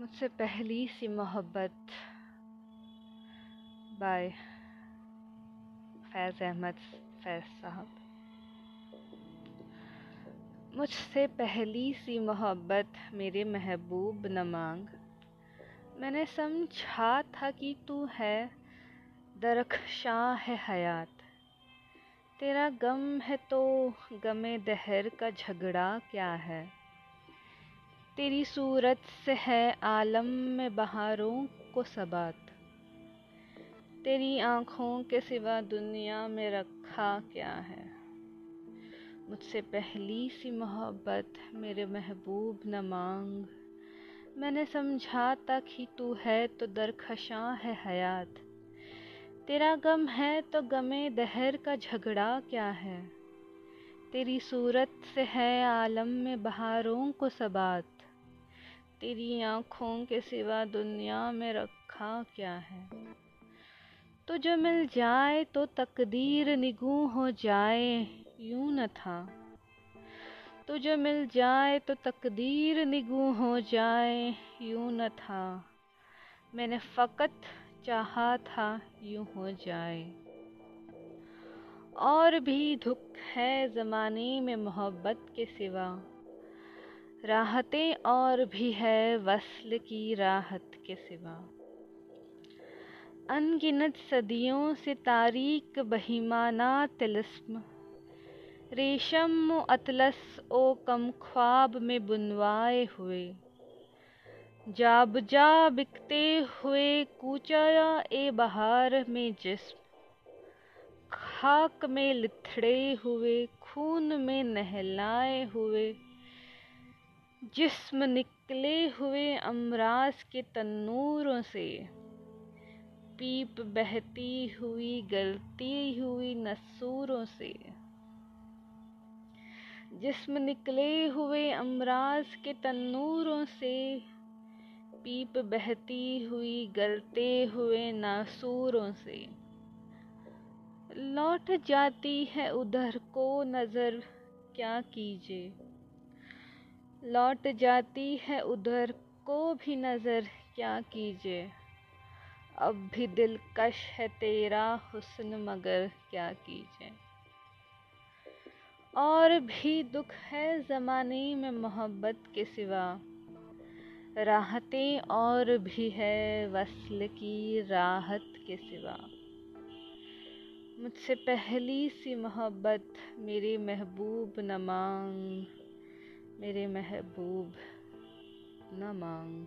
मुझसे पहली सी मोहब्बत। बाय फैज़ अहमद, फैज़ साहब। मुझसे पहली सी मोहब्बत, मेरे महबूब न मांग मैंने समझा था कि तू है दरख्शां है हयात। तेरा गम है तो गमे दहर का झगड़ा क्या है? तेरी सूरत से है आलम में बहारों को सबात। तेरी आँखों के सिवा दुनिया में रखा क्या है? मुझसे पहली सी मोहब्बत मेरे महबूब न मांग। मैंने समझा था कि तू है तो दरखशां है हयात। तेरा गम है तो गमे दहर का झगड़ा क्या है? तेरी सूरत से है आलम में बहारों को सबात। तेरी आँखों के सिवा दुनिया में रखा क्या है? तो जो मिल जाए तो तकदीर निगू हो जाए, यूँ न था। तो जो मिल जाए तो तकदीर निगू हो जाए, यूँ न था। मैंने फ़कत चाहा था, यूँ हो जाए। और भी दुख है ज़माने में मोहब्बत के सिवा। राहतें और भी है वसल की राहत के सिवा। अनगिनत सदियों से तारीक बहिमाना तिलस्म। रेशम अतलस ओ कम ख्वाब में बुनवाए हुए। जाब जा बिकते हुए कूचाया ए बहार में जिस्म। खाक में लिथड़े हुए, खून में नहलाए हुए। जिस्म निकले हुए अमराज के तन्नूरों से। पीप बहती हुई, गलती हुई नसूरों से। जिस्म निकले हुए अमराज के तन्नूरों से। पीप बहती हुई, गलते हुए नासूरों से। लौट जाती है उधर को नज़र, क्या कीजिए? लौट जाती है उधर को भी नज़र, क्या कीजिए? अब भी दिलकश है तेरा हुस्न, मगर क्या कीजिए? और भी दुख है ज़माने में मोहब्बत के सिवा। राहतें और भी है वसल की राहत के सिवा। मुझसे पहली सी मोहब्बत, मेरे महबूब न मांग। मेरे महबूब न मांग।